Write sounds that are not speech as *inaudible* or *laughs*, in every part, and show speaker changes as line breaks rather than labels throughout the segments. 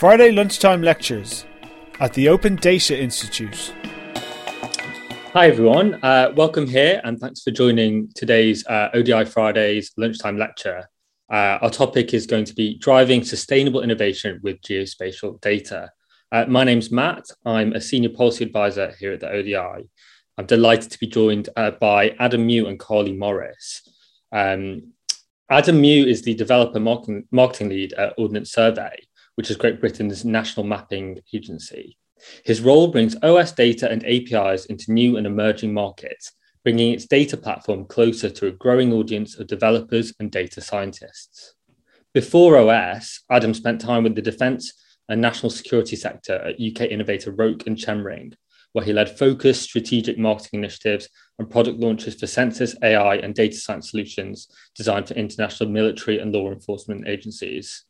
Friday lunchtime lectures at the Open Data Institute.
Hi, everyone. Uh, welcome here, and thanks for joining today's uh, ODI Fridays lunchtime lecture. Uh, our topic is going to be driving sustainable innovation with geospatial data. Uh, my name's Matt. I'm a senior policy advisor here at the ODI. I'm delighted to be joined uh, by Adam Mew and Carly Morris. Um, Adam Mew is the developer marketing, marketing lead at Ordnance Survey, which is Great Britain's national mapping agency. His role brings OS data and APIs into new and emerging markets, bringing its data platform closer to a growing audience of developers and data scientists. Before OS, Adam spent time with the defence and national security sector at UK innovator Roke and Chemring, where he led focused strategic marketing initiatives and product launches for sensors, AI, and data science solutions designed for international military and law enforcement agencies.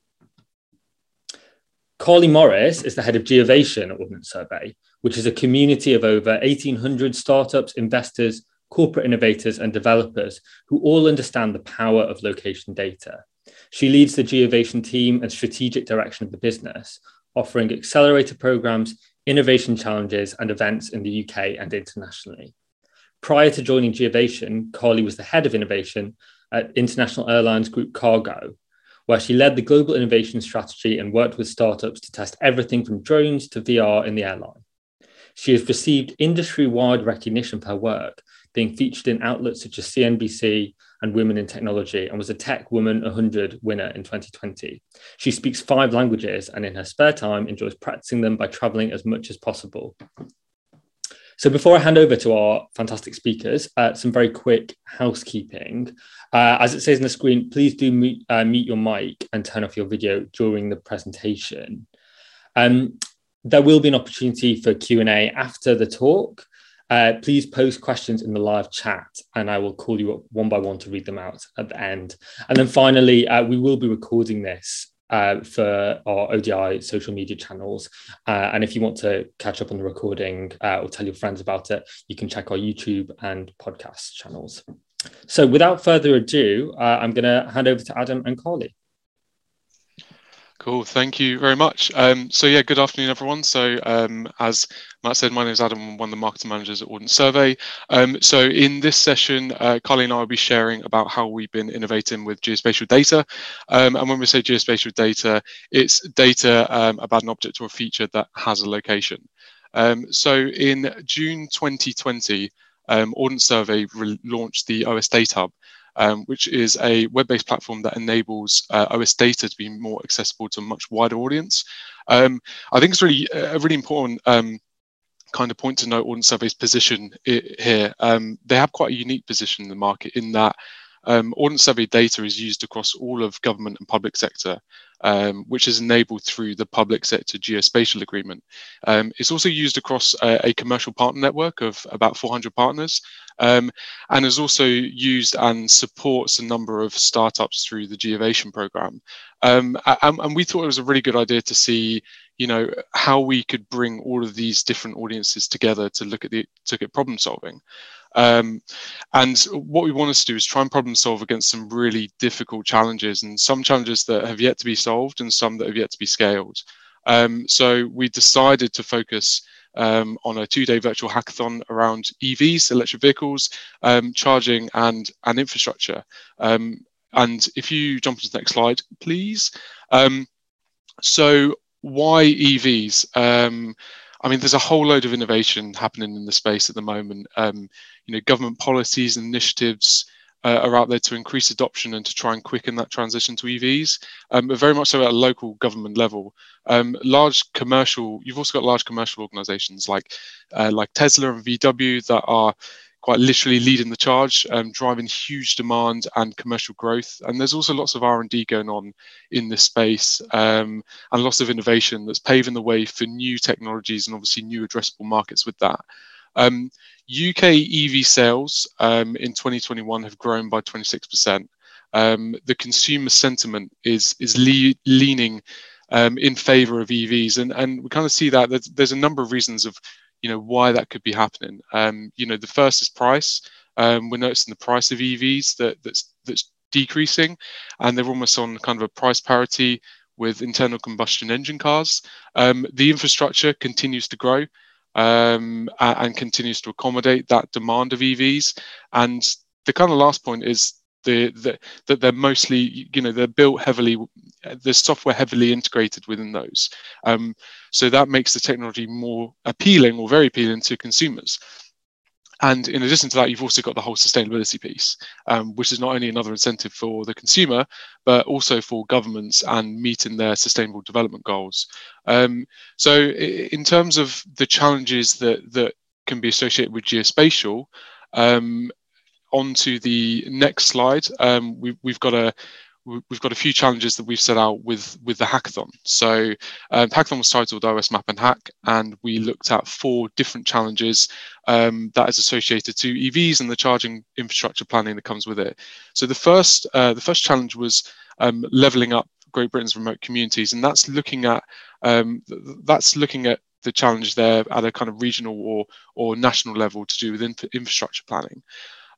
Carly Morris is the head of Geovation at Ordnance Survey, which is a community of over 1,800 startups, investors, corporate innovators, and developers who all understand the power of location data. She leads the Geovation team and strategic direction of the business, offering accelerator programs, innovation challenges, and events in the UK and internationally. Prior to joining Geovation, Carly was the head of innovation at International Airlines Group Cargo, where she led the global innovation strategy and worked with startups to test everything from drones to VR in the airline. She has received industry wide recognition for her work, being featured in outlets such as CNBC and Women in Technology, and was a Tech Woman 100 winner in 2020. She speaks five languages and in her spare time enjoys practicing them by traveling as much as possible. So before I hand over to our fantastic speakers, uh, some very quick housekeeping. Uh, as it says on the screen, please do mute, uh, mute, your mic and turn off your video during the presentation. Um, there will be an opportunity for Q&A after the talk. Uh, please post questions in the live chat and I will call you up one by one to read them out at the end. And then finally, uh, we will be recording this uh, for our ODI social media channels. Uh, and if you want to catch up on the recording uh, or tell your friends about it, you can check our YouTube and podcast channels. So without further ado, uh, I'm going to hand over to Adam and Carly.
Cool. Thank you very much. Um, so yeah, good afternoon, everyone. So um, as Matt said, my name is Adam. I'm one of the marketing managers at Ordnance Survey. Um, so in this session, uh, Carly and I will be sharing about how we've been innovating with geospatial data. Um, and when we say geospatial data, it's data um, about an object or a feature that has a location. Um, so in June 2020, Ordnance Survey launched the OS Data Hub, um, which is a web-based platform that enables uh, OS data to be more accessible to a much wider audience. Um, I think it's really a really important um, kind of point to note Ordnance Survey's position here. Um, they have quite a unique position in the market in that um, Survey data is used across all of government and public sector, um, which is enabled through the public sector geospatial agreement. Um, it's also used across a, a, commercial partner network of about 400 partners, um, and is also used and supports a number of startups through the Geovation program. Um, and, and, we thought it was a really good idea to see, you know, how we could bring all of these different audiences together to look at the to look at problem solving. Um, and what we want to do is try and problem solve against some really difficult challenges and some challenges that have yet to be solved and some that have yet to be scaled. Um, so we decided to focus um, on a two-day virtual hackathon around EVs, electric vehicles, um, charging and, and infrastructure. Um, and if you jump to the next slide, please. Um, so why EVs? I mean, there's a whole load of innovation happening in the space at the moment. Um, you know, government policies and initiatives uh, are out there to increase adoption and to try and quicken that transition to EVs, um, but very much so at a local government level. Um, large commercial, you've also got large commercial organisations like uh, like Tesla and VW that are quite literally leading the charge, um, driving huge demand and commercial growth. And there's also lots of R&D going on in this space um, and lots of innovation that's paving the way for new technologies and obviously new addressable markets with that. Um, UK EV sales um, in 2021 have grown by 26%. Um, the consumer sentiment is is le- leaning um, in favour of EVs, and and we kind of see that there's, there's a number of reasons of you know why that could be happening. Um, you know, the first is price. Um, we're noticing the price of EVs that that's that's decreasing, and they're almost on kind of a price parity with internal combustion engine cars. Um, the infrastructure continues to grow um, and, continues to accommodate that demand of EVs. And the kind of last point is the, the, that they're mostly, you know, they're built heavily, the software heavily integrated within those. Um, so that makes the technology more appealing or very appealing to consumers. And in addition to that, you've also got the whole sustainability piece, um, which is not only another incentive for the consumer, but also for governments and meeting their sustainable development goals. Um, so, in terms of the challenges that that can be associated with geospatial, um, onto the next slide, um, we, we've got a we've got a few challenges that we've set out with with the hackathon. So um, hackathon was titled OS Map and Hack, and we looked at four different challenges um, that is associated to EVs and the charging infrastructure planning that comes with it. So the first uh, the first challenge was um, leveling up Great Britain's remote communities, and that's looking at um, that's looking at the challenge there at a kind of regional or or national level to do with inf- infrastructure planning.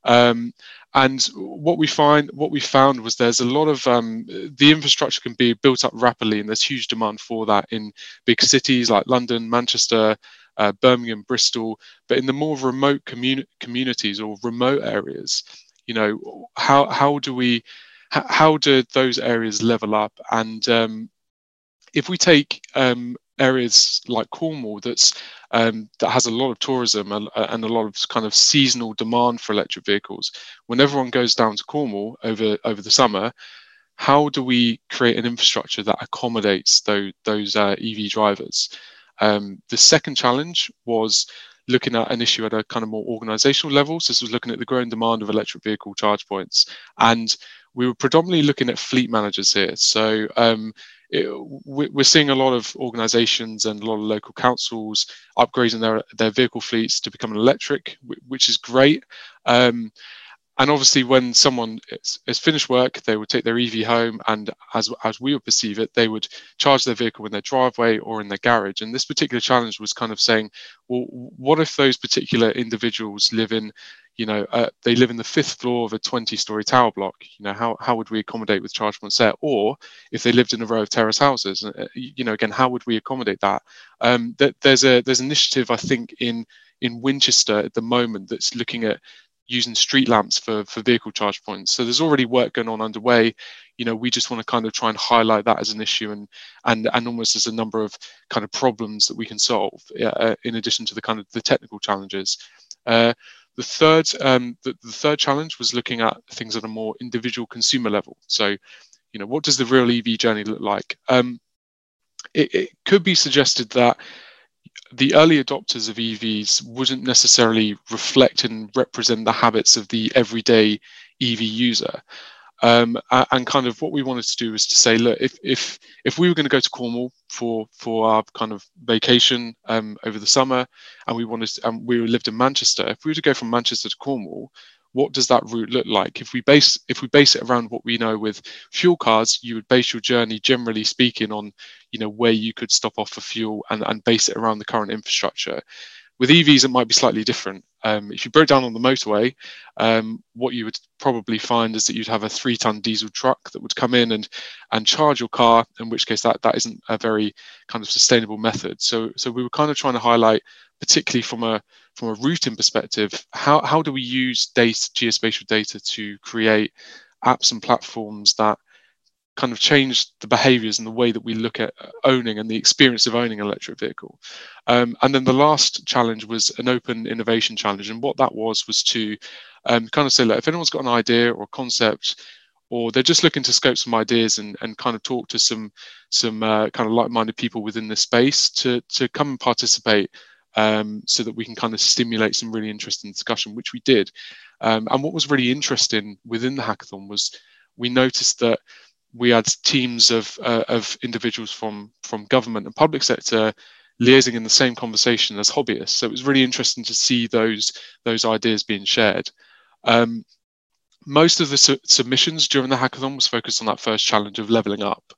Um, and what we find, what we found was there's a lot of um, the infrastructure can be built up rapidly, and there's huge demand for that in big cities like London, Manchester, uh, Birmingham, Bristol. But in the more remote communi- communities or remote areas, you know, how how do we how do those areas level up? And um, if we take um, areas like Cornwall that's um, that has a lot of tourism and, and, a lot of kind of seasonal demand for electric vehicles. When everyone goes down to Cornwall over over the summer, how do we create an infrastructure that accommodates those, those uh, EV drivers? Um, the second challenge was looking at an issue at a kind of more organizational level. So this was looking at the growing demand of electric vehicle charge points. And we were predominantly looking at fleet managers here. So um, it, we're seeing a lot of organizations and a lot of local councils upgrading their, their vehicle fleets to become electric, which is great. Um, and obviously, when someone has finished work, they would take their EV home, and as as we would perceive it, they would charge their vehicle in their driveway or in their garage. And this particular challenge was kind of saying, well, what if those particular individuals live in you know, uh, they live in the fifth floor of a 20 story tower block. You know, how, how would we accommodate with charge points there? Or if they lived in a row of terrace houses, uh, you know, again, how would we accommodate that? Um, that there's a there's an initiative I think in in Winchester at the moment that's looking at using street lamps for for vehicle charge points. So there's already work going on underway. You know, we just want to kind of try and highlight that as an issue and and and almost as a number of kind of problems that we can solve uh, in addition to the kind of the technical challenges. Uh, the third, um, the, the third challenge was looking at things at a more individual consumer level. So, you know, what does the real EV journey look like? Um, it, it could be suggested that the early adopters of EVs wouldn't necessarily reflect and represent the habits of the everyday EV user. Um, and kind of what we wanted to do was to say, look, if if if we were going to go to Cornwall for for our kind of vacation um, over the summer, and we wanted to, and we lived in Manchester, if we were to go from Manchester to Cornwall, what does that route look like? If we base if we base it around what we know with fuel cards, you would base your journey, generally speaking, on you know where you could stop off for fuel and and base it around the current infrastructure. With EVs, it might be slightly different. Um, if you broke down on the motorway, um, what you would probably find is that you'd have a three-ton diesel truck that would come in and and charge your car. In which case, that that isn't a very kind of sustainable method. So so we were kind of trying to highlight, particularly from a from a routing perspective, how how do we use data, geospatial data, to create apps and platforms that kind of change the behaviors and the way that we look at owning and the experience of owning an electric vehicle. Um, and then the last challenge was an open innovation challenge. And what that was was to um, kind of say, look, if anyone's got an idea or a concept, or they're just looking to scope some ideas and, and kind of talk to some some uh, kind of like-minded people within the space to to come and participate um, so that we can kind of stimulate some really interesting discussion, which we did. Um, and what was really interesting within the hackathon was we noticed that we had teams of uh, of individuals from from government and public sector liaising in the same conversation as hobbyists. So it was really interesting to see those those ideas being shared. Um, most of the su- submissions during the hackathon was focused on that first challenge of leveling up,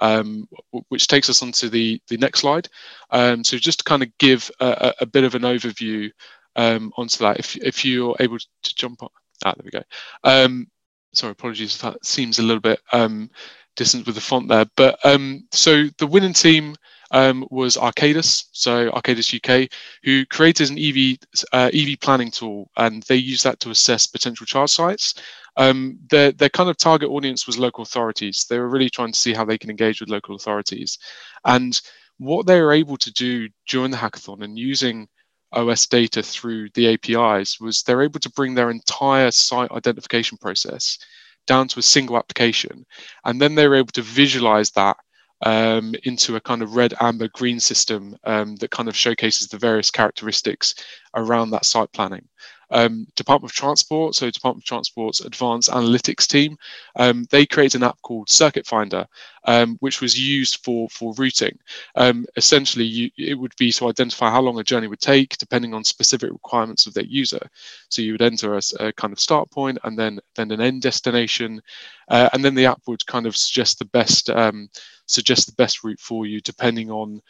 um, which takes us onto the the next slide. Um, so just to kind of give a, a bit of an overview um, onto that, if if you're able to jump on, ah, there we go. Um, sorry, apologies if that seems a little bit um, distance with the font there. But um, so the winning team um, was Arcadis, so Arcadis UK, who created an EV uh, EV planning tool, and they use that to assess potential charge sites. Um, their their kind of target audience was local authorities. They were really trying to see how they can engage with local authorities, and what they were able to do during the hackathon and using OS data through the APIs was they're able to bring their entire site identification process down to a single application, and then they were able to visualize that um, into a kind of red, amber, green system um, that kind of showcases the various characteristics around that site planning. Um, Department of Transport, so Department of Transport's advanced analytics team, um, they created an app called Circuit Finder, um, which was used for for routing. Um, essentially, you, it would be to identify how long a journey would take, depending on specific requirements of that user. So you would enter a, a kind of start point and then then an end destination, uh, and then the app would kind of suggest the best um, suggest the best route for you, depending on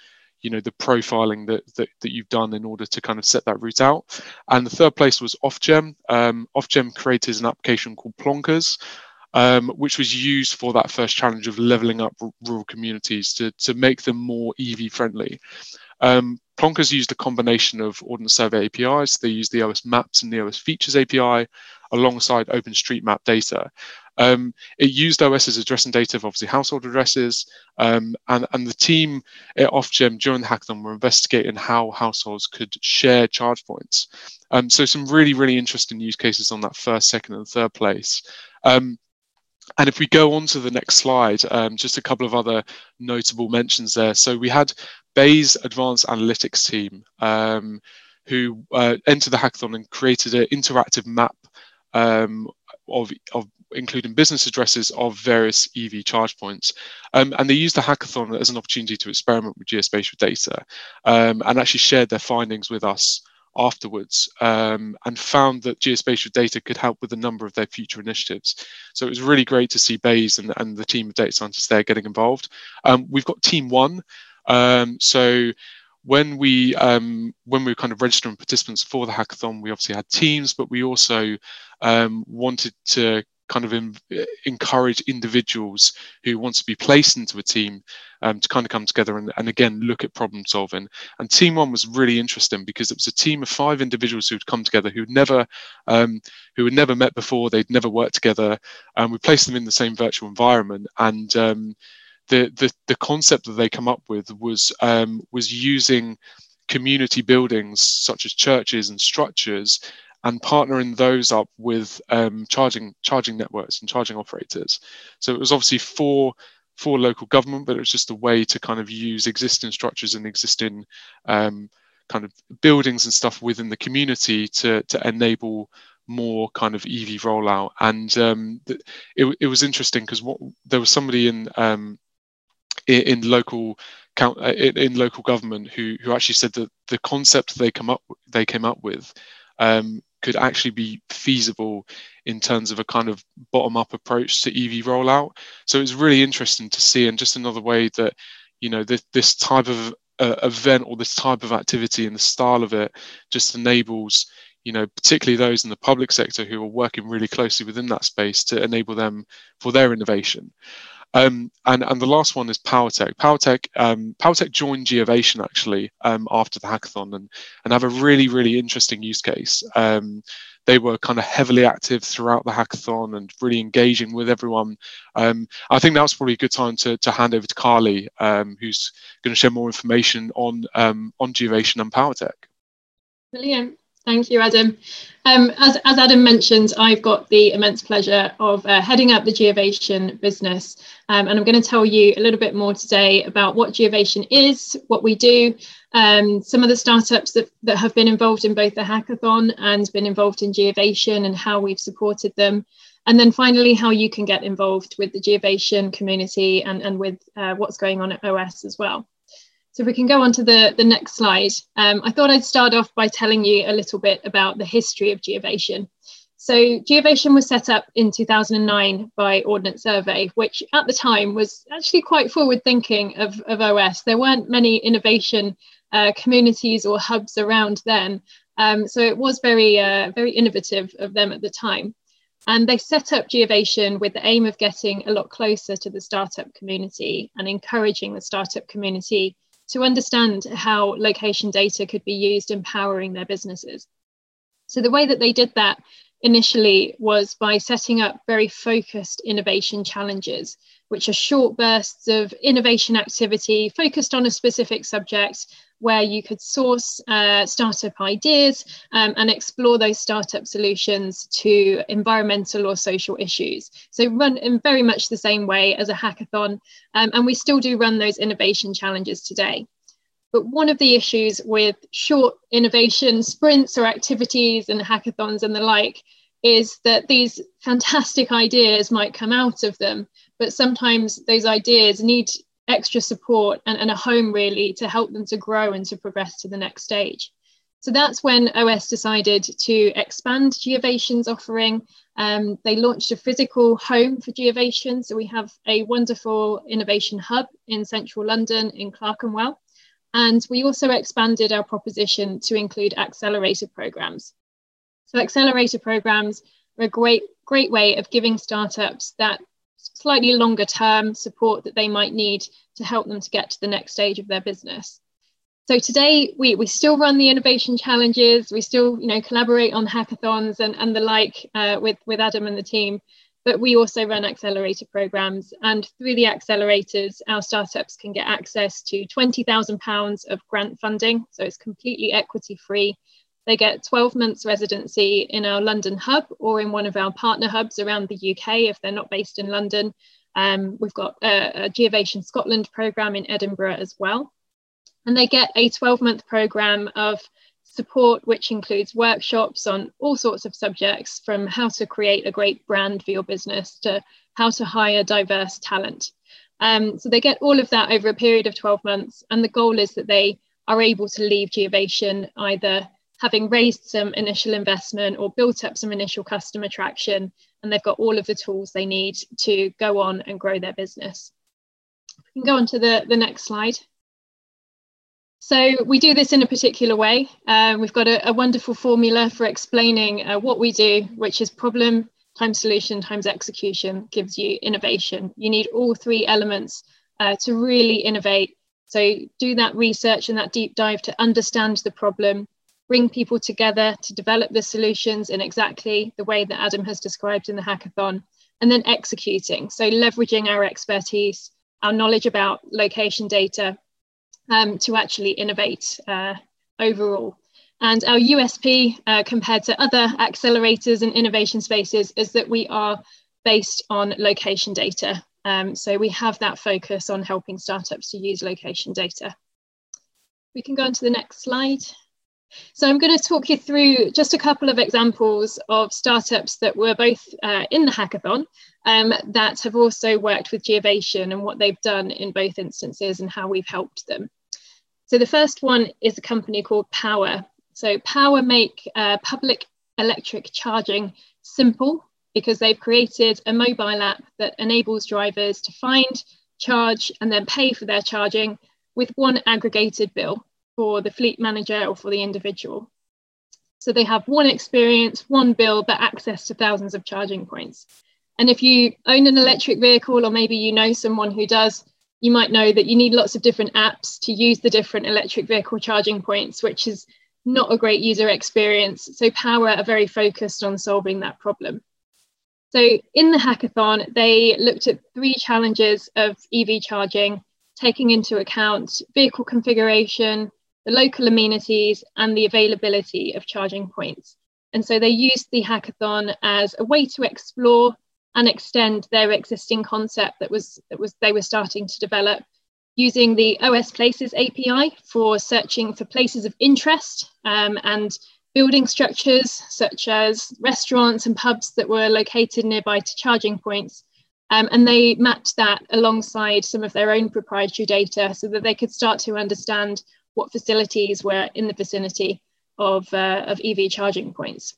you know the profiling that, that that you've done in order to kind of set that route out and the third place was Ofgem um, Ofgem created an application called plonkers um, which was used for that first challenge of leveling up r- rural communities to, to make them more EV friendly. Um, Plonkers used a combination of Ordnance Survey APIs. They used the OS Maps and the OS Features API alongside OpenStreetMap data. Um, it used OS's addressing data of obviously household addresses, um, and, and the team at Ofgem during the hackathon were investigating how households could share charge points. Um, so some really, really interesting use cases on that first, second, and third place. Um, and if we go on to the next slide, um, just a couple of other notable mentions there. So we had BEIS Advanced Analytics team um, who uh, entered the hackathon and created an interactive map um, of, of including business addresses of various EV charge points. Um, and they used the hackathon as an opportunity to experiment with geospatial data um, and actually shared their findings with us afterwards um, and found that geospatial data could help with a number of their future initiatives. So it was really great to see BEIS and, and the team of data scientists there getting involved. Um, we've got team one. Um, so when we um, when we were kind of registering participants for the hackathon, we obviously had teams, but we also um, wanted to kind of in, encourage individuals who want to be placed into a team um, to kind of come together and, and again look at problem solving. And team one was really interesting because it was a team of five individuals who'd come together who'd never um, who had never met before, they'd never worked together, and we placed them in the same virtual environment and um, the, the the concept that they come up with was um, was using community buildings such as churches and structures and partnering those up with um, charging charging networks and charging operators. So it was obviously for for local government, but it was just a way to kind of use existing structures and existing um, kind of buildings and stuff within the community to to enable more kind of EV rollout. And um, it, it was interesting because what there was somebody in um, in, in local uh, in, in, local government who who actually said that the concept they come up they came up with um, could actually be feasible in terms of a kind of bottom up approach to EV rollout. So it's really interesting to see, and just another way that you know this, this type of uh, event or this type of activity and the style of it just enables you know particularly those in the public sector who are working really closely within that space to enable them for their innovation um, and, and the last one is PowerTech. PowerTech, um, PowerTech joined Geovation actually um, after the hackathon and, and have a really, really interesting use case. Um, they were kind of heavily active throughout the hackathon and really engaging with everyone. Um, I think that's probably a good time to, to hand over to Carly, um, who's going to share more information on, on Geovation and PowerTech.
Brilliant. Thank you, Adam. Um, as, as, Adam mentioned, I've got the immense pleasure of uh, heading up the Geovation business. Um, and I'm going to tell you a little bit more today about what Geovation is, what we do, um, some of the startups that, that have been involved in both the hackathon and been involved in Geovation and how we've supported them. And then finally, how you can get involved with the Geovation community and, and with uh, what's going on at OS as well. So if we can go on to the, the next slide, um, I thought I'd start off by telling you a little bit about the history of Geovation. So Geovation was set up in 2009 by Ordnance Survey, which at the time was actually quite forward thinking of, of OS. There weren't many innovation uh, communities or hubs around then. Um, so it was very, uh, very innovative of them at the time. And they set up Geovation with the aim of getting a lot closer to the startup community and encouraging the startup community to understand how location data could be used empowering their businesses. So the way that they did that initially was by setting up very focused innovation challenges, which are short bursts of innovation activity focused on a specific subject where you could source uh, startup ideas um, and explore those startup solutions to environmental or social issues. So, run in very much the same way as a hackathon, um, and we still do run those innovation challenges today. But one of the issues with short innovation sprints or activities and hackathons and the like is that these fantastic *laughs* ideas might come out of them, but sometimes those ideas need extra support and, and a home really to help them to grow and to progress to the next stage. So that's when OS decided to expand Geovation's offering. Um, they launched a physical home for Geovation. So we have a wonderful innovation hub in central London in Clerkenwell. And we also expanded our proposition to include accelerator programs. So accelerator programs are a great, great way of giving startups that slightly longer term support that they might need to help them to get to the next stage of their business. So today we, we still run the innovation challenges, we still you know collaborate on hackathons and, and the like uh, with, with Adam and the team, but we also run accelerator programs. And through the accelerators, our startups can get access to £20,000 of grant funding. So it's completely equity free. They get 12 months residency in our London hub or in one of our partner hubs around the UK if they're not based in London. Um, we've got a, a Geovation Scotland program in Edinburgh as well. And they get a 12 month program of support, which includes workshops on all sorts of subjects from how to create a great brand for your business to how to hire diverse talent. Um, so they get all of that over a period of 12 months. And the goal is that they are able to leave Geovation either having raised some initial investment or built up some initial customer traction, and they've got all of the tools they need to go on and grow their business. We can go on to the, the next slide. So we do this in a particular way. Uh, we've got a, a, wonderful formula for explaining uh, what we do, which is problem times solution times execution gives you innovation. You need all three elements uh, to really innovate. So do that research and that deep dive to understand the problem, bring people together to develop the solutions in exactly the way that Adam has described in the hackathon, and then executing. So leveraging our expertise, our knowledge about location data, um, to actually innovate uh, overall. And our USP uh, compared to other accelerators and innovation spaces is that we are based on location data. Um, so we have that focus on helping startups to use location data. We can go on to the next slide. So I'm going to talk you through just a couple of examples of startups that were both uh, in the hackathon um, that have also worked with Geovation and what they've done in both instances and how we've helped them. So the first one is a company called Paua. So Paua make uh, public electric charging simple because they've created a mobile app that enables drivers to find, charge, and then pay for their charging with one aggregated bill for the fleet manager or for the individual. So they have one experience, one bill, but access to thousands of charging points. And if you own an electric vehicle, or maybe you know someone who does, you might know that you need lots of different apps to use the different electric vehicle charging points, which is not a great user experience. So Paua are very focused on solving that problem. So in the hackathon, they looked at three challenges of EV charging, taking into account vehicle configuration, the local amenities, and the availability of charging points. And so they used the hackathon as a way to explore and extend their existing concept that was that was they were starting to develop using the OS Places API for searching for places of interest um, and building structures such as restaurants and pubs that were located nearby to charging points. Um, and they mapped that alongside some of their own proprietary data so that they could start to understand what facilities were in the vicinity of, uh, of EV charging points.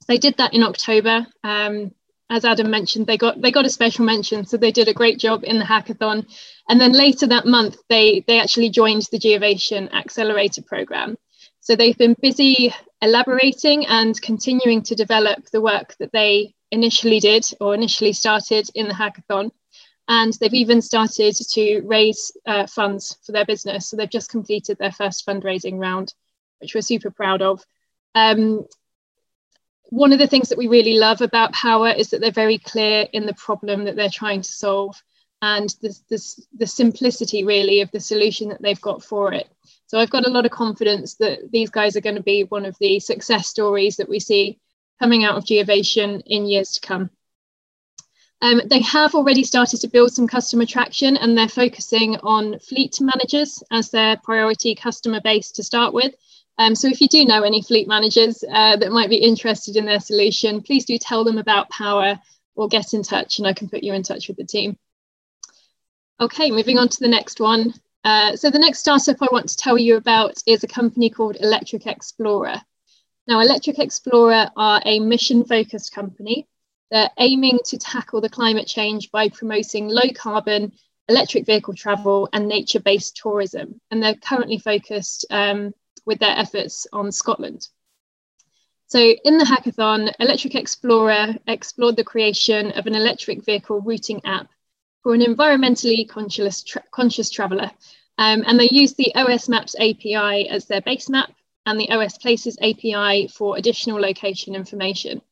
So They did that in October. Um, as Adam mentioned, they got they got a special mention, so they did a great job in the hackathon. And then later that month, they they actually joined the Geovation Accelerator program. So they've been busy elaborating and continuing to develop the work that they initially did or initially started in the hackathon. And they've even started to raise uh, funds for their business. So they've just completed their first fundraising round, which we're super proud of. Um, one of the things that we really love about Paua is that they're very clear in the problem that they're trying to solve and the, the, the simplicity really of the solution that they've got for it. So I've got a lot of confidence that these guys are going to be one of the success stories that we see coming out of Geovation in years to come. Um, they have already started to build some customer traction and they're focusing on fleet managers as their priority customer base to start with. Um, so if you do know any fleet managers uh, that might be interested in their solution, please do tell them about Paua or get in touch and I can put you in touch with the team. Okay, moving on to the next one. Uh, so the next startup I want to tell you about is a company called Electric Explorer. Now, Electric Explorer are a mission-focused company. They're aiming to tackle the climate change by promoting low carbon electric vehicle travel and nature-based tourism. And they're currently focused um, with their efforts on Scotland. So in the hackathon, Electric Explorer explored the creation of an electric vehicle routing app for an environmentally conscious, tra conscious traveller. Um, and they used the OS Maps API as their base map and the OS Places API for additional location information.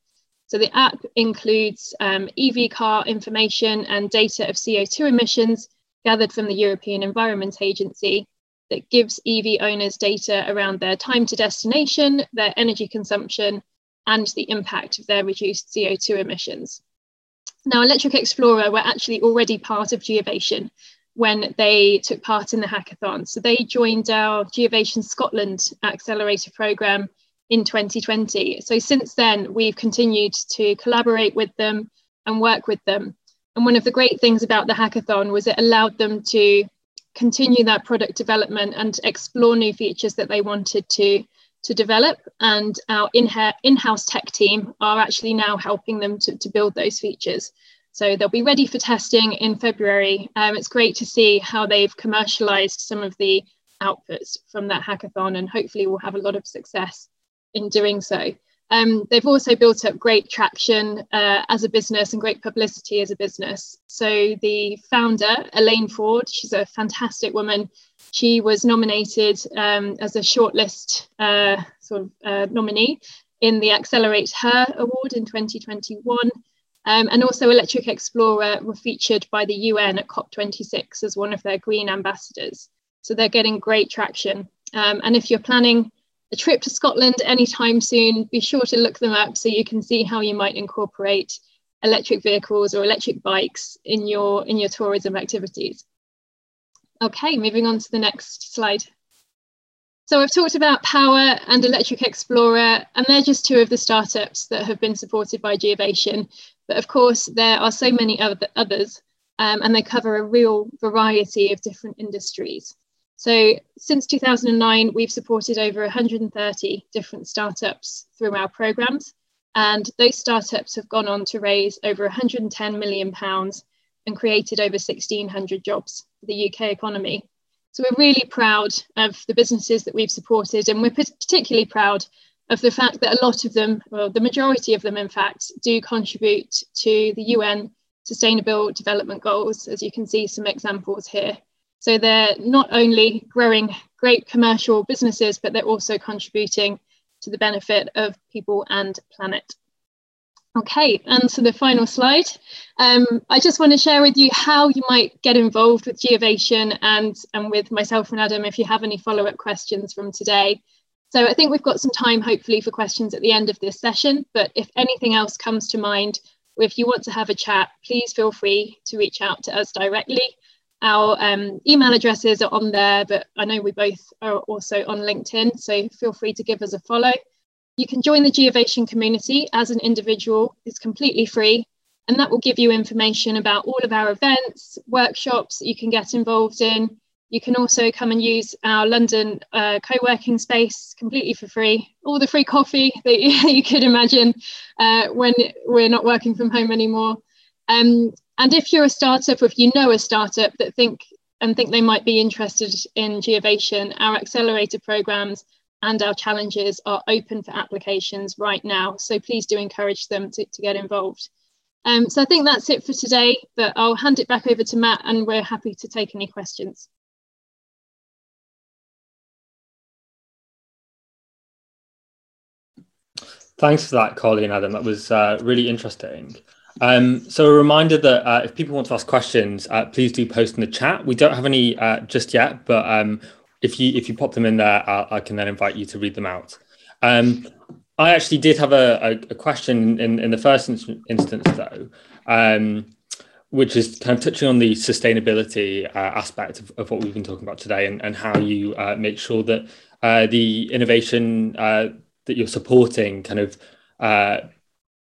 So the app includes um, EV car information and data of CO2 emissions gathered from the European Environment Agency that gives EV owners data around their time to destination, their energy consumption, and the impact of their reduced CO2 emissions. Now, Electric Explorer were actually already part of Geovation when they took part in the hackathon. So they joined our Geovation Scotland Accelerator programme in 2020. So since then, we've continued to collaborate with them and work with them. And one of the great things about the hackathon was it allowed them to continue that product development and explore new features that they wanted to to develop and our in-house tech team are actually now helping them to, to build those features so they'll be ready for testing in february um, it's great to see how they've commercialized some of the outputs from that hackathon and hopefully we'll have a lot of success in doing so um, they've also built up great traction uh, as a business and great publicity as a business. So the founder, Elaine Ford, she's a fantastic woman. She was nominated um, as a shortlist uh, sort of uh, nominee in the Accelerate Her Award in 2021. Um, and also Electric Explorer were featured by the UN at COP26 as one of their green ambassadors. So they're getting great traction. Um, and if you're planning a trip to Scotland anytime soon, be sure to look them up so you can see how you might incorporate electric vehicles or electric bikes in your in your tourism activities. Okay, moving on to the next slide. So I've talked about Paua and Electric Explorer, and they're just two of the startups that have been supported by Geovation. But of course, there are so many other, others, um, and they cover a real variety of different industries. So since 2009, we've supported over 130 different startups through our programs. And those startups have gone on to raise over 110 million pounds and created over 1,600 jobs for the UK economy. So we're really proud of the businesses that we've supported, and we're particularly proud of the fact that a lot of them, well, the majority of them, in fact, do contribute to the UN Sustainable Development Goals, as you can see some examples here. So they're not only growing great commercial businesses, but they're also contributing to the benefit of people and planet. Okay, and so the final slide. Um, I just want to share with you how you might get involved with Geovation and, and with myself and Adam if you have any follow-up questions from today. So I think we've got some time hopefully for questions at the end of this session, but if anything else comes to mind, or if you want to have a chat, please feel free to reach out to us directly. Our um, email addresses are on there, but I know we both are also on LinkedIn, so feel free to give us a follow. You can join the Geovation community as an individual, it's completely free, and that will give you information about all of our events, workshops you can get involved in. You can also come and use our London uh, co working space completely for free, all the free coffee *laughs* that you could imagine uh, when we're not working from home anymore. Um, and if you're a startup, or if you know a startup that think and think they might be interested in Geovation, our accelerator programs and our challenges are open for applications right now. So please do encourage them to, to get involved. Um, so I think that's it for today, but I'll hand it back over to Matt and we're happy to take any questions.
Thanks for that, Colleen Adam. That was uh, really interesting. Um, so a reminder that uh, if people want to ask questions, uh, please do post in the chat. We don't have any uh, just yet, but um, if you if you pop them in there, I can then invite you to read them out. Um, I actually did have a, a, a question in, in the first instance, though, um, which is kind of touching on the sustainability uh, aspect of, of, what we've been talking about today and, and how you uh, make sure that uh, the innovation that you're supporting kind of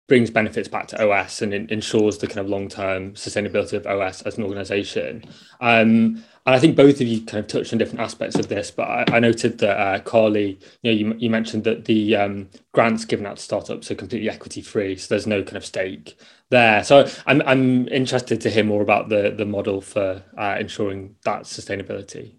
brings benefits back to OS and ensures the kind of long-term sustainability of OS as an organization. Um, and I think both of you kind of touched on different aspects of this, but I, I noted that uh, Carly, you know, you, you mentioned that the um, grants given out to startups are completely equity free, so there's no kind of stake there. So I'm I'm interested to hear more about the the model for uh, ensuring that sustainability.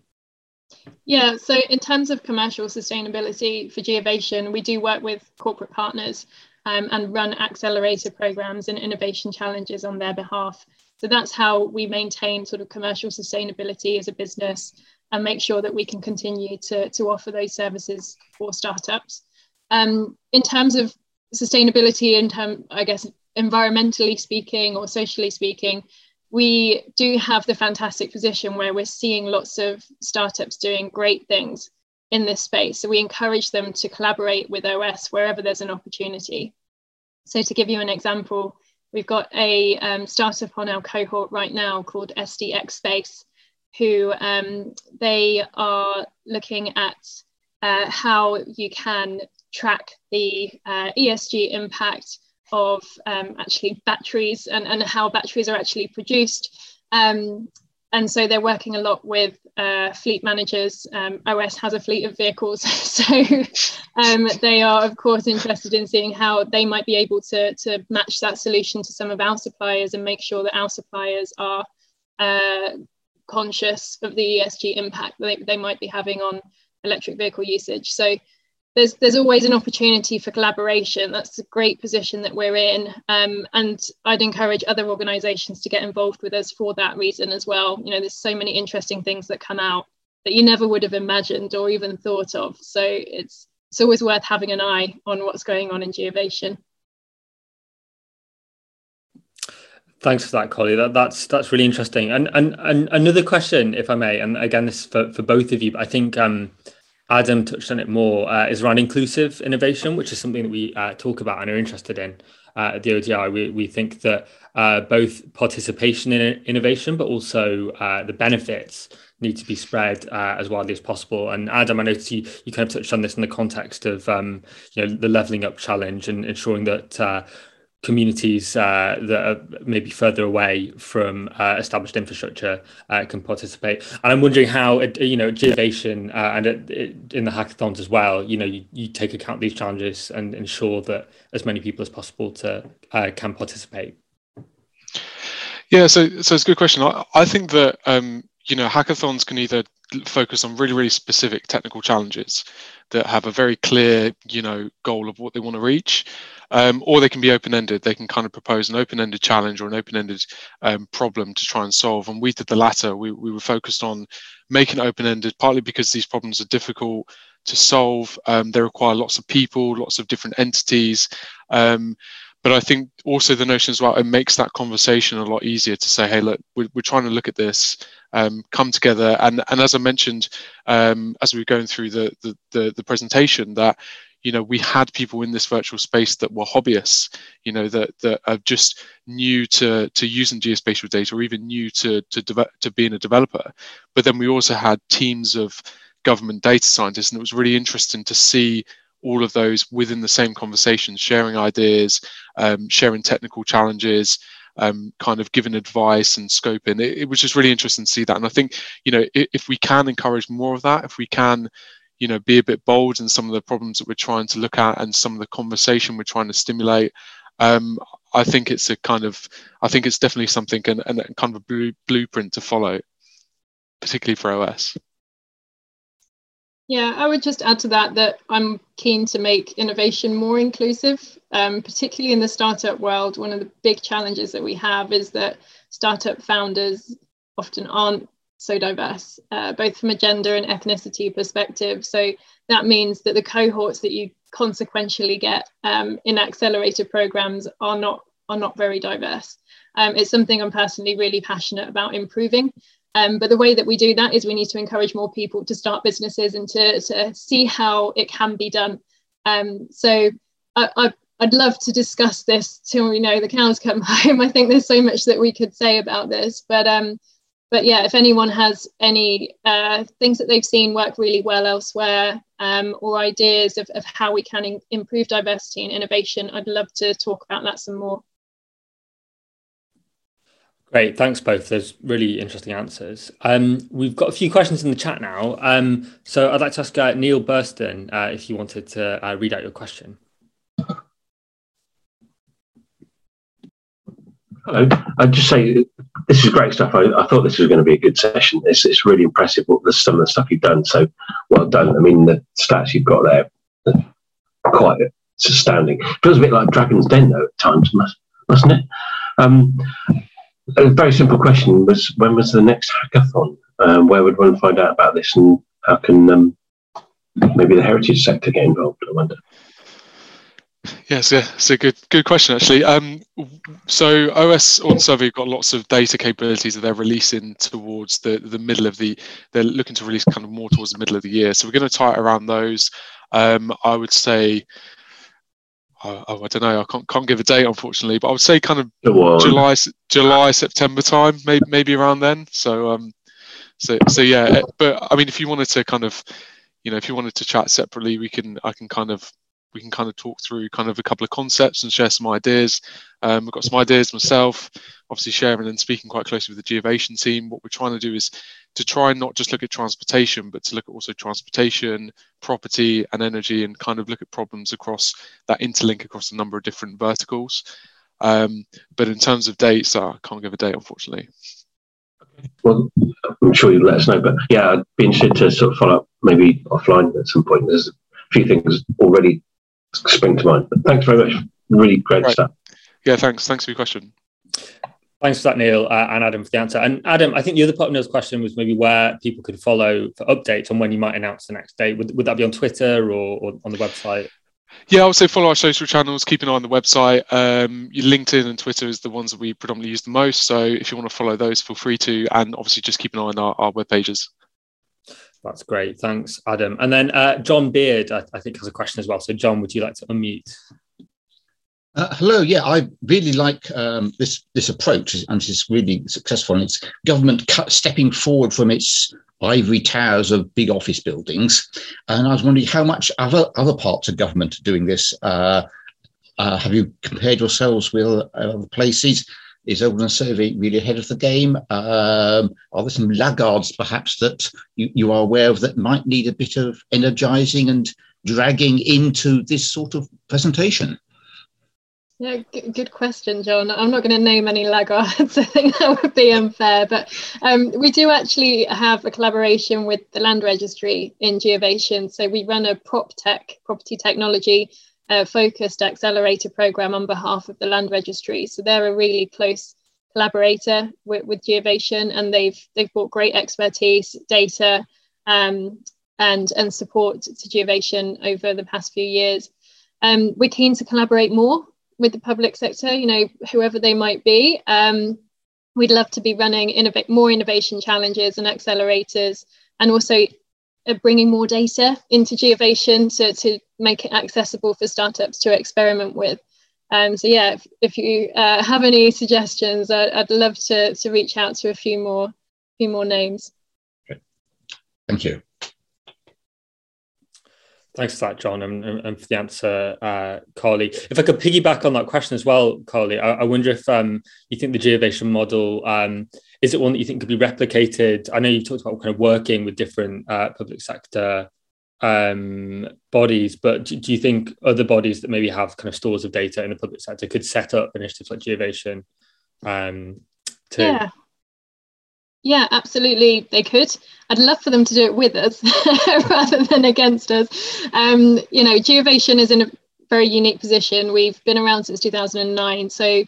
Yeah, so in terms of commercial sustainability for Geovation, we do work with corporate partners um, and run accelerator programs and innovation challenges on their behalf. So that's how we maintain sort of commercial sustainability as a business and make sure that we can continue to, to offer those services for startups. Um, in terms of sustainability, in term, I guess environmentally speaking or socially speaking, we do have the fantastic position where we're seeing lots of startups doing great things in this space. So we encourage them to collaborate with OS wherever there's an opportunity. So to give you an example, We've got a um, startup on our cohort right now called SDX Space, who um, they are looking at uh, how you can track the uh, ESG impact of um, actually batteries and, and how batteries are actually produced. Um, and so they're working a lot with uh, fleet managers. Um, OS has a fleet of vehicles, *laughs* so um, they are, of course, interested in seeing how they might be able to, to match that solution to some of our suppliers and make sure that our suppliers are uh, conscious of the ESG impact that they, they might be having on electric vehicle usage. So there's there's always an opportunity for collaboration. That's a great position that we're in, um, and I'd encourage other organisations to get involved with us for that reason as well. You know, there's so many interesting things that come out that you never would have imagined or even thought of. So it's it's always worth having an eye on what's going on in geovation.
Thanks for that, Carly. That, that's that's really interesting. And, and and another question, if I may, and again, this for, for both of you. But I think um, Adam touched on it more, uh, is around inclusive innovation, which is something that we uh, talk about and are interested in uh, at the ODI. We, we think that uh, both participation in innovation, but also uh, the benefits need to be spread uh, as widely as possible. And Adam, I noticed you, you kind of touched on this in the context of um, you know the leveling up challenge and ensuring that communities uh, that are maybe further away from uh, established infrastructure uh, can participate. And I'm wondering how, uh, you know, Geovation uh, and in the hackathons as well, you know, you, you, take account these challenges and ensure that as many people as possible to uh, can participate.
Yeah, so so it's a good question. I, I think that um, you know hackathons can either focus on really really specific technical challenges that have a very clear you know goal of what they want to reach. Um, or they can be open-ended. They can kind of propose an open-ended challenge or an open-ended um, problem to try and solve. And we did the latter. We, we were focused on making open-ended partly because these problems are difficult to solve. Um, they require lots of people lots of different entities. Um, but I think also the notion as well, it makes that conversation a lot easier to say, hey, look, we're, we're trying to look at this, um, come together. And, and as I mentioned, um, as we were going through the, the, the, the, presentation, that, you know, we had people in this virtual space that were hobbyists, you know, that, that are just new to, to using geospatial data or even new to, to, de- to being a developer. But then we also had teams of government data scientists, and it was really interesting to see all of those within the same conversation, sharing ideas, um, sharing technical challenges, um, kind of giving advice and scoping. It, it, was just really interesting to see that. And I think, you know, if, if, we can encourage more of that, if we can, you know, be a bit bold in some of the problems that we're trying to look at and some of the conversation we're trying to stimulate, um, I think it's a kind of, I think it's definitely something and, and kind of a blue, blueprint to follow, particularly for OS.
Yeah, I would just add to that that I'm keen to make innovation more inclusive, um, particularly in the startup world. One of the big challenges that we have is that startup founders often aren't so diverse, uh, both from a gender and ethnicity perspective. So that means that the cohorts that you consequentially get um, in accelerator programs are not are not very diverse. Um, it's something I'm personally really passionate about improving. Um, but the way that we do that is we need to encourage more people to start businesses and to, to see how it can be done. Um, so I, I, would love to discuss this till you know the cows come *laughs* home. I think there's so much that we could say about this, but um, but yeah, if anyone has any uh, things that they've seen work really well elsewhere um, or ideas of, of how we can in- improve diversity and innovation, I'd love to talk about that some more.
Great, thanks both. Those really interesting answers. Um, we've got a few questions in the chat now. Um, so I'd like to ask uh, Neil Burston uh, if you wanted to uh, read out your question.
Hello. I'd just say this is great stuff. I, I, thought this was going to be a good session. It's, it's really impressive what the, some of the stuff you've done. So well done. I mean, the stats you've got there are quite astounding. Feels a bit like Dragon's Den though at times, mustn't it? Um, a very simple question was when was the next hackathon? Um, where would one find out about this, and how can um, maybe the heritage sector get involved? I wonder.
Yes, yeah, it's a good good question actually. Um, so OS Ordnance Survey got lots of data capabilities that they're releasing towards the the middle of the. They're looking to release kind of more towards the middle of the year. So we're going to tie it around those. Um, I would say oh, I don't know. I can't, can't give a date, unfortunately, but I would say kind of July, July, September time, maybe maybe around then. So, um, so so yeah. But I mean, if you wanted to kind of, you know, if you wanted to chat separately, we can. I can kind of we can kind of talk through kind of a couple of concepts and share some ideas. Um, I've got some ideas myself, obviously sharing and speaking quite closely with the Geovation team. What we're trying to do is to try and not just look at transportation, but to look at also transportation, property, and energy, and kind of look at problems across that interlink across a number of different verticals. Um, but in terms of dates, I can't give a date, unfortunately.
Well, I'm sure you'll let us know. But yeah, I'd be interested to sort of follow up maybe offline at some point. There's a few things already spring to mind. But thanks very much. Really great right. stuff.
Yeah, thanks. Thanks for your question.
Thanks for that, Neil uh, and Adam, for the answer. And Adam, I think the other part of Neil's question was maybe where people could follow for updates on when you might announce the next date. Would, would that be on Twitter or, or on the website?
Yeah, I would say follow our social channels, keep an eye on the website. Um, LinkedIn and Twitter is the ones that we predominantly use the most. So if you want to follow those, feel free to. And obviously, just keep an eye on our, our web pages.
That's great. Thanks, Adam. And then uh, John Beard, I, I, think, has a question as well. So, John, would you like to unmute?
Uh, hello. Yeah, I really like um, this this approach, and it's really successful. And it's government cut, stepping forward from its ivory towers of big office buildings. And I was wondering how much other other parts of government are doing this. Uh, uh have you compared yourselves with other places? Is Ordnance Survey really ahead of the game? Um, are there some laggards perhaps that you, you are aware of that might need a bit of energizing and dragging into this sort of presentation?
Yeah, good question, John. I'm not going to name any laggards. *laughs* I think that would be unfair. But um, we do actually have a collaboration with the Land Registry in Geovation. So we run a prop tech, property technology uh, focused accelerator program on behalf of the Land Registry. So they're a really close collaborator with, with Geovation, and they've they've brought great expertise, data, um, and and support to Geovation over the past few years. Um, we're keen to collaborate more with the public sector. You know, whoever they might be. Um, we'd love to be running innovate more innovation challenges and accelerators, and also uh, bringing more data into Geovation to, to make it accessible for startups to experiment with. Um, so yeah, if, if you uh, have any suggestions, I'd, I'd, love to, to reach out to a few more, few more names.
Thank you.
Thanks for that, John, and, and for the answer, uh, Carly. If I could piggyback on that question as well, Carly, I, I wonder if um, you think the Geovation model um, is it one that you think could be replicated? I know you've talked about kind of working with different uh, public sector um, bodies, but do, do, you think other bodies that maybe have kind of stores of data in the public sector could set up initiatives like Geovation? Um.
Yeah, Yeah, absolutely. They could. I'd love for them to do it with us *laughs* rather than against us. Um, you know, Geovation is in a very unique position. We've been around since 2009, so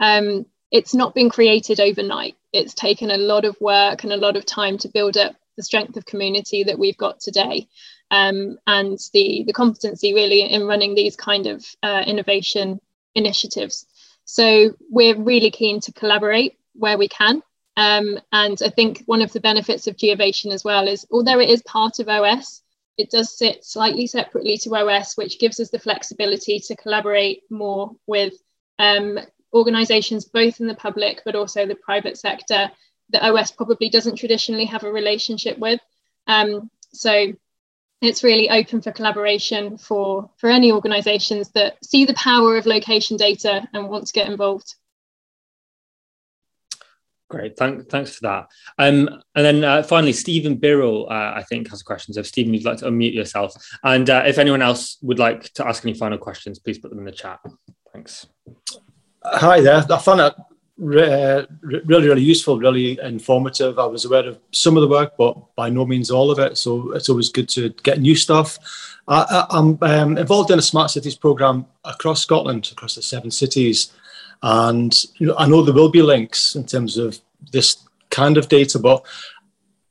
um, it's not been created overnight. It's taken a lot of work and a lot of time to build up the strength of community that we've got today. Um, and the, the competency really in running these kind of uh, innovation initiatives. So we're really keen to collaborate where we can. Um, and I think one of the benefits of Geovation as well is, although it is part of OS, it does sit slightly separately to OS, which gives us the flexibility to collaborate more with um, organizations both in the public but also the private sector that OS probably doesn't traditionally have a relationship with. Um, so it's really open for collaboration for, for any organizations that see the power of location data and want to get involved.
Great, Thank, thanks for that. Um, and then uh, finally, Stephen Birrell, uh, I think, has a question. So, if Stephen, you'd like to unmute yourself. And uh, if anyone else would like to ask any final questions, please put them in the chat. Thanks.
Hi there. I found that uh, really, really useful, really informative. I was aware of some of the work, but by no means all of it. So, it's always good to get new stuff. I, am um, involved in a smart cities program across Scotland, across the seven cities. And you know, I know there will be links in terms of this kind of data, but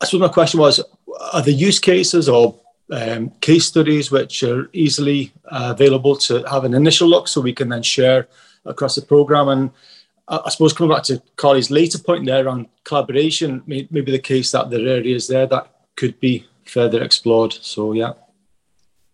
I suppose my question was, are there use cases or um, case studies which are easily uh, available to have an initial look so we can then share across the program? And I, I suppose coming back to Carly's later point there on collaboration, may, maybe the case that there are areas there that could be further explored. So yeah.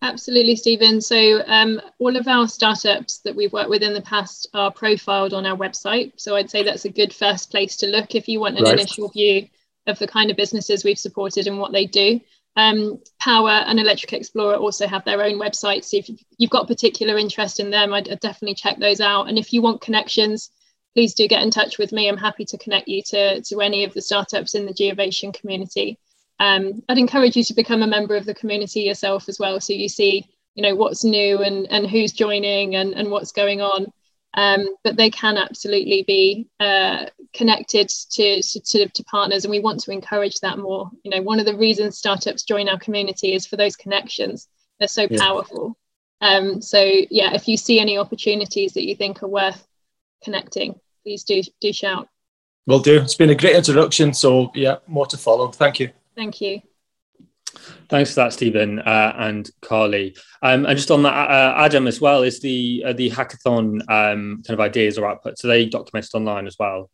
Absolutely, Stephen. So, um, all of our startups that we've worked with in the past are profiled on our website. So, I'd say that's a good first place to look if you want an right. initial view of the kind of businesses we've supported and what they do. Um, Paua and Electric Explorer also have their own websites. So, if you've got particular interest in them, I'd, I'd definitely check those out. And if you want connections, please do get in touch with me. I'm happy to connect you to, to any of the startups in the Geovation community um, I'd encourage you to become a member of the community yourself as well, so you see, you know, what's new and and who's joining and and what's going on. Um, but they can absolutely be uh, connected to, to, to partners, and we want to encourage that more. You know, one of the reasons startups join our community is for those connections. They're so yeah. powerful. Um, so yeah, if you see any opportunities that you think are worth connecting, please do do shout.
Will do. It's been a great introduction. So yeah, more to follow. Thank you.
Thank you.
Thanks for that, Stephen uh, and Carly. Um, and just on that, uh, Adam as well is the uh, the hackathon um, kind of ideas or outputs. Are they documented online as well?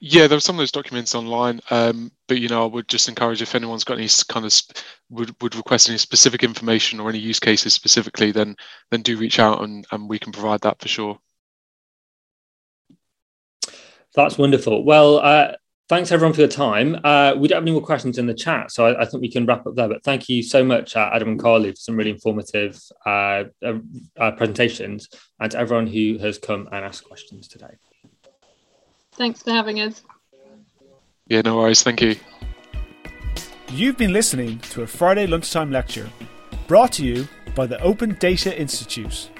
Yeah, there are some of those documents online. Um, but you know, I would just encourage if anyone's got any kind of sp- would would request any specific information or any use cases specifically, then then do reach out and and we can provide that for sure.
That's wonderful. Well, uh, thanks everyone for your time. Uh, we don't have any more questions in the chat, so I, I think we can wrap up there. But thank you so much, uh, Adam and Carly, for some really informative uh, uh, uh, presentations, and to everyone who has come and asked questions today.
Thanks for having us.
Yeah, no worries. Thank you.
You've been listening to a Friday lunchtime lecture brought to you by the Open Data Institute.